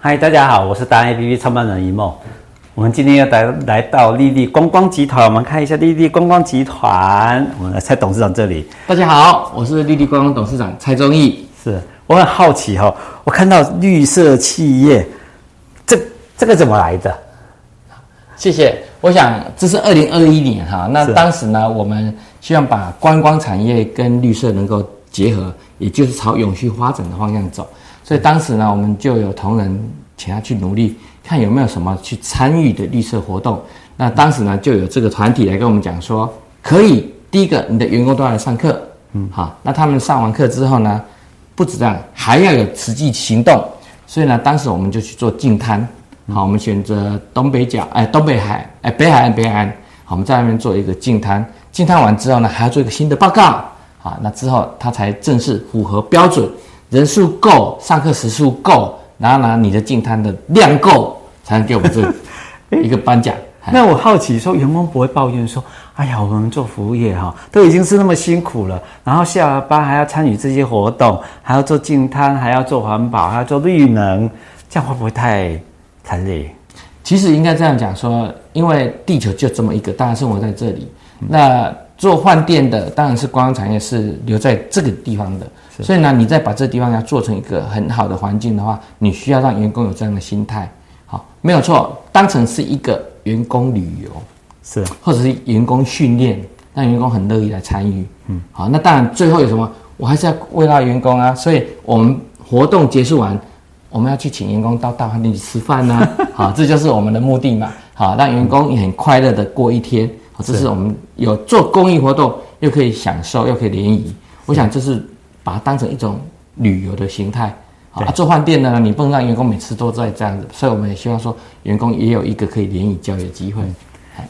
嗨，大家好，我是达人 APP 创办人一梦。我们今天要来来到丽丽观光集团，我们看一下丽丽观光集团。我们来蔡董事长这里。大家好，我是丽丽观光董事长蔡忠义。是，我很好奇哈、哦，我看到绿色企业，这这个怎么来的？谢谢。我想这是二零二一年哈，那当时呢，我们希望把观光产业跟绿色能够结合，也就是朝永续发展的方向走。所以当时呢，我们就有同仁请他去努力。看有没有什么去参与的绿色活动？那当时呢，就有这个团体来跟我们讲说，可以第一个，你的员工都要来上课，嗯，好，那他们上完课之后呢，不止这样，还要有实际行动。所以呢，当时我们就去做净滩，好，我们选择东北角，哎，东北海，哎，北海岸，北海岸，好，我们在那边做一个净滩。净滩完之后呢，还要做一个新的报告，好，那之后它才正式符合标准，人数够，上课时数够，然后呢，你的净摊的量够。才能给我们这 一个颁奖。那我好奇说，员工不会抱怨说：“哎呀，我们做服务业哈，都已经是那么辛苦了，然后下了班还要参与这些活动，还要做净摊，还要做环保，还要做绿能，这样会不会太太累？”其实应该这样讲说，因为地球就这么一个，大家生活在这里。那做饭店的当然是观光产业是留在这个地方的，所以呢，你再把这个地方要做成一个很好的环境的话，你需要让员工有这样的心态。好，没有错，当成是一个员工旅游，是，或者是员工训练，让员工很乐意来参与。嗯，好，那当然最后有什么，我还是要慰劳员工啊。所以我们活动结束完，我们要去请员工到大饭店去吃饭呢、啊。好，这就是我们的目的嘛。好，让员工也很快乐的过一天。好，这是我们有做公益活动，又可以享受，又可以联谊。我想这是把它当成一种旅游的形态。啊，做饭店呢，你不能让员工每次都在这样子，所以我们也希望说，员工也有一个可以联谊交流的机会。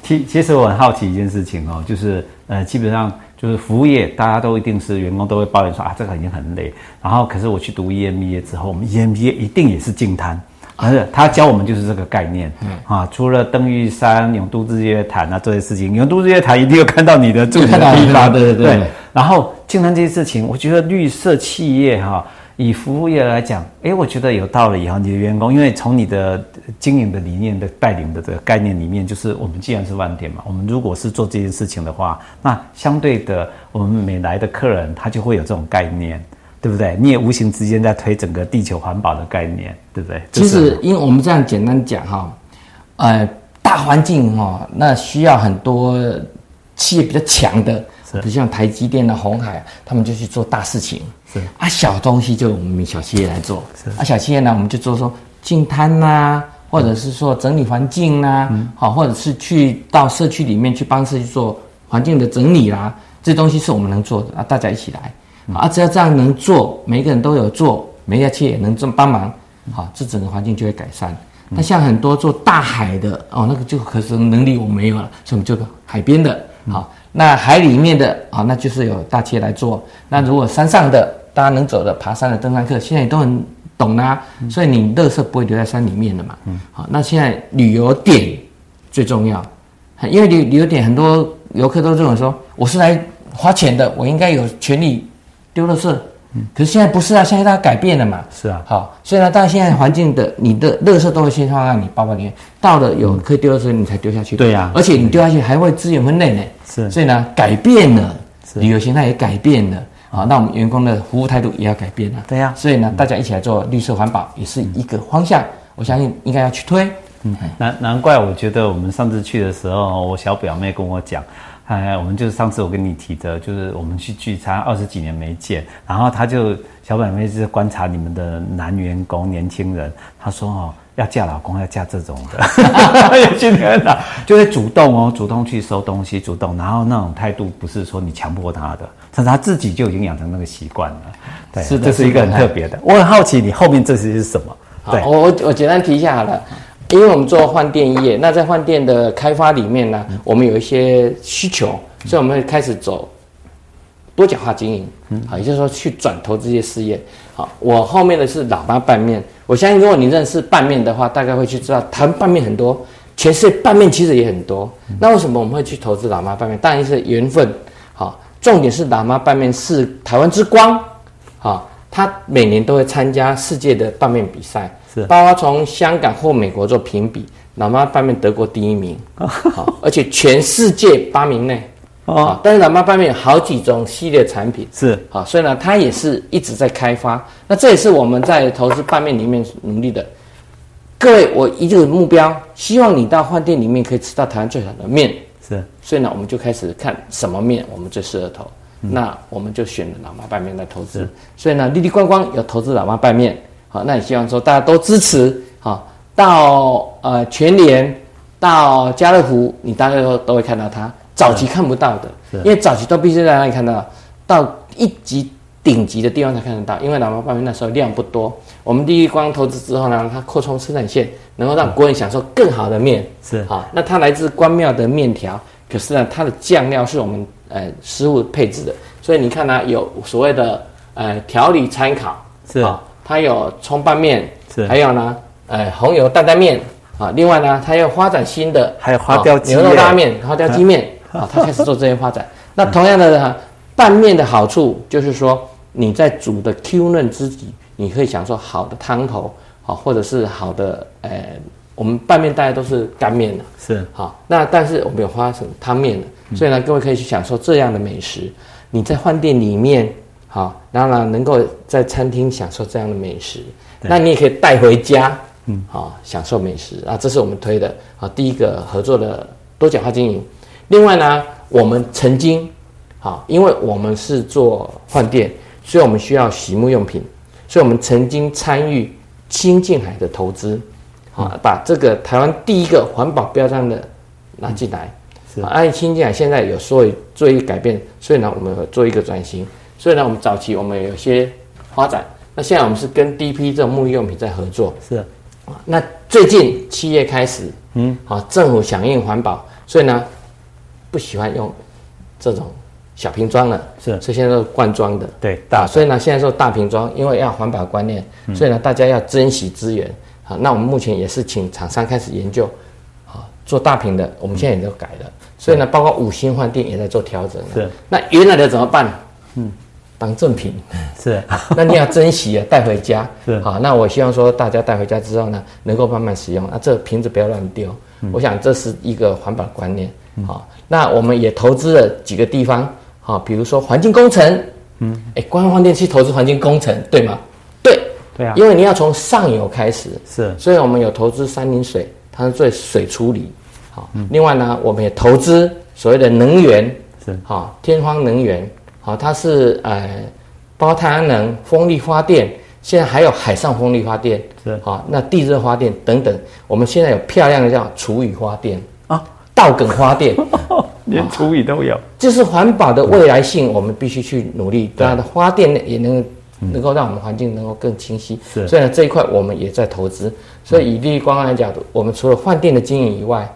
其其实我很好奇一件事情哦，就是呃，基本上就是服务业，大家都一定是员工都会抱怨说啊，这个已经很累。然后，可是我去读 EMBA 之后，我们 EMBA 一定也是净滩，而是他教我们就是这个概念。嗯啊，除了登玉山、永都日月潭啊这些事情，永都日月潭一定要看到你的住的地方，对对对，对。然后竟然这些事情，我觉得绿色企业哈。以服务业来讲，诶，我觉得有道理哈。你的员工，因为从你的经营的理念的带领的这个概念里面，就是我们既然是饭店嘛，我们如果是做这件事情的话，那相对的，我们每来的客人他就会有这种概念，对不对？你也无形之间在推整个地球环保的概念，对不对？其实，因为我们这样简单讲哈，呃，大环境哈，那需要很多企业比较强的。比如像台积电的红海，他们就去做大事情。是啊，小东西就我们小企业来做。是啊，小企业呢，我们就做说净滩呐，或者是说整理环境呐、啊，好、嗯，或者是去到社区里面去帮社区做环境的整理啦。这东西是我们能做的啊，大家一起来。啊，只要这样能做，每个人都有做，每一家企业也能这么帮忙，好，这整个环境就会改善。那像很多做大海的哦，那个就可是能力我没有了，所以我们就海边的，好。那海里面的啊，那就是有大企业来做。那如果山上的，大家能走的爬山的登山客，现在也都很懂啦。所以你垃圾不会留在山里面的嘛。嗯。好，那现在旅游点最重要，因为旅旅游点很多游客都认为说，我是来花钱的，我应该有权利丢垃圾。嗯，可是现在不是啊，现在大家改变了嘛。是啊，好，所以呢，当然现在环境的你的垃圾都会先放在你包包里面，到了有可以丢的时候你才丢下去。对呀，而且你丢下去还会资源分类呢。是，所以呢，改变了，旅游形态也改变了好。那我们员工的服务态度也要改变了。对呀，所以呢，大家一起来做绿色环保也是一个方向。我相信应该要去推。嗯，难难怪我觉得我们上次去的时候，我小表妹跟我讲。哎，我们就是上次我跟你提的，就是我们去聚餐，二十几年没见，然后他就小表妹就是观察你们的男员工、年轻人，他说哦，要嫁老公要嫁这种的，年轻人啊，就会主动哦，主动去收东西，主动，然后那种态度不是说你强迫他的，但是他自己就已经养成那个习惯了。对，是的，这是一个很特别的。我很好奇你后面这些是什么？对，我我我简单提一下好了。因为我们做饭店业，那在饭店的开发里面呢，我们有一些需求，所以我们会开始走多角化经营，嗯，好，也就是说去转投这些事业。好，我后面的是老妈拌面，我相信如果你认识拌面的话，大概会去知道台湾拌面很多，全世界拌面其实也很多。那为什么我们会去投资老妈拌面？当然是缘分。好，重点是老妈拌面是台湾之光。好，他每年都会参加世界的拌面比赛。是，包括从香港或美国做评比，老妈拌面得过第一名，好，而且全世界八名内。哦，但是老妈拌面有好几种系列产品是好，所以呢，它也是一直在开发。那这也是我们在投资拌面里面努力的。各位，我一个目标，希望你到饭店里面可以吃到台湾最好的面。是，所以呢，我们就开始看什么面我们最适合投。嗯、那我们就选了老妈拌面来投资。所以呢，立立观光有投资老妈拌面。好，那也希望说大家都支持。好，到呃全联，到家乐福，你大概都都会看到它。早期看不到的，因为早期都必须在哪里看到，到一级顶级的地方才看得到。因为老妈拌面那时候量不多，我们第一光投资之后呢，它扩充生产线，能够让国人享受更好的面。是好，那它来自关庙的面条，可是呢，它的酱料是我们呃师傅配置的，所以你看呢，有所谓的呃调理参考，是啊，它有葱拌面，是，还有呢，呃红油担担面啊，另外呢，它又发展新的，还有花雕鸡牛肉拉面、花雕鸡面。啊，它开始做这些发展。那同样的呢，拌面的好处就是说，你在煮的 Q 嫩之际，你可以享受好的汤头，好，或者是好的，呃，我们拌面大家都是干面的，是好。那但是我们有花成汤面的，所以呢，各位可以去享受这样的美食。你在饭店里面，好，然后呢，能够在餐厅享受这样的美食，那你也可以带回家，嗯，好，享受美食。啊。这是我们推的。啊，第一个合作的多角化经营。另外呢，我们曾经，好，因为我们是做饭店，所以我们需要洗沐用品，所以我们曾经参与清净海的投资，好，把这个台湾第一个环保标章的拿进来，是。啊，爱清净海现在有所以做一个改变，所以呢，我们做一个转型，所以呢，我们早期我们有些发展，那现在我们是跟第一批这种沐浴用品在合作，是。啊，那最近七月开始，嗯，好，政府响应环保，所以呢。不喜欢用这种小瓶装了，是，所以现在都是罐装的，对，大，所以呢，现在做大瓶装，因为要环保观念，所以呢，大家要珍惜资源，好，那我们目前也是请厂商开始研究，好，做大瓶的，我们现在也都改了，所以呢，包括五星换电也在做调整，是，那原来的怎么办？嗯，当赠品，是，那你要珍惜啊，带回家，是，好，那我希望说大家带回家之后呢，能够慢慢使用，那这个瓶子不要乱丢，我想这是一个环保观念，好。那我们也投资了几个地方，好，比如说环境工程，嗯，哎，官方饭店去投资环境工程，对吗？对，对啊，因为你要从上游开始，是，所以我们有投资三林水，它是做水处理，好，嗯，另外呢，我们也投资所谓的能源，是，好，天荒能源，好，它是呃，包括太阳能、风力发电，现在还有海上风力发电，是，啊，那地热发电等等，我们现在有漂亮的叫厨余发电啊。稻梗发电，连厨余都有，就是环保的未来性，我们必须去努力。对它的花店呢，也能能够让我们环境能够更清晰。是，所以呢，这一块我们也在投资。所以以立立观光来讲，我们除了饭店的经营以外，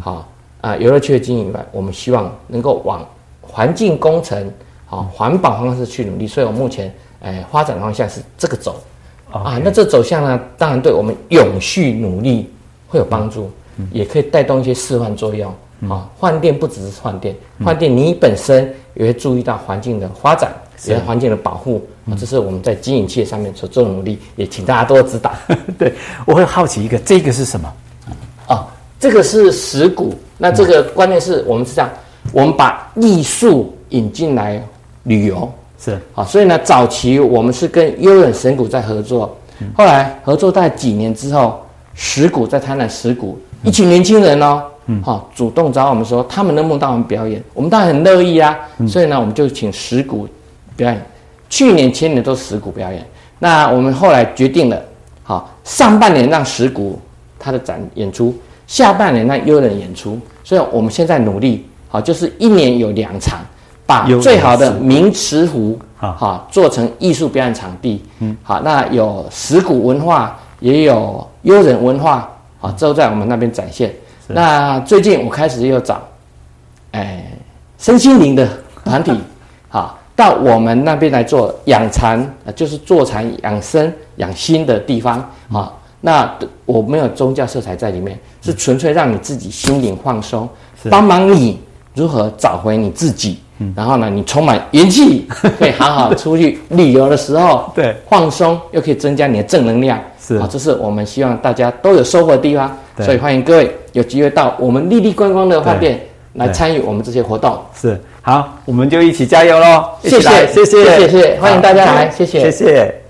好啊，游乐区的经营以外，我们希望能够往环境工程、好环保方式去努力。所以我目前哎发展的方向是这个走啊。那这走向呢，当然对我们永续努力会有帮助。也可以带动一些示范作用啊！换电不只是换电，换电你本身也会注意到环境的发展，也是环境的保护啊！这是我们在经营企业上面所做的努力，也请大家多指导。对，我会好奇一个，这个是什么？啊，这个是石鼓。那这个关键是我们是这样，我们把艺术引进来旅游是啊，所以呢，早期我们是跟悠人神谷在合作，后来合作大概几年之后，石鼓在台南石鼓。一群年轻人哦，嗯，好，主动找我们说，他们能不能到我们表演，我们当然很乐意啊。所以呢，我们就请石鼓表演。去年、前年都是石鼓表演。那我们后来决定了，好，上半年让石鼓他的展演出，下半年让悠人演出。所以我们现在努力，好，就是一年有两场，把最好的名池湖，好，做成艺术表演场地。嗯，好，那有石鼓文化，也有悠人文化。好，都在我们那边展现。那最近我开始又找，哎，身心灵的团体，好，到我们那边来做养蚕，就是做禅养生养心的地方。啊，那我没有宗教色彩在里面，是纯粹让你自己心灵放松，帮忙你如何找回你自己。然后呢，你充满元气，可以好好出去旅游的时候，对，放松又可以增加你的正能量。是。啊，这是我们希望大家都有收获的地方，所以欢迎各位有机会到我们丽丽观光的饭店来参与我们这些活动。是，好，我们就一起加油喽！谢谢，谢谢，谢谢，欢迎大家来，谢谢，谢谢。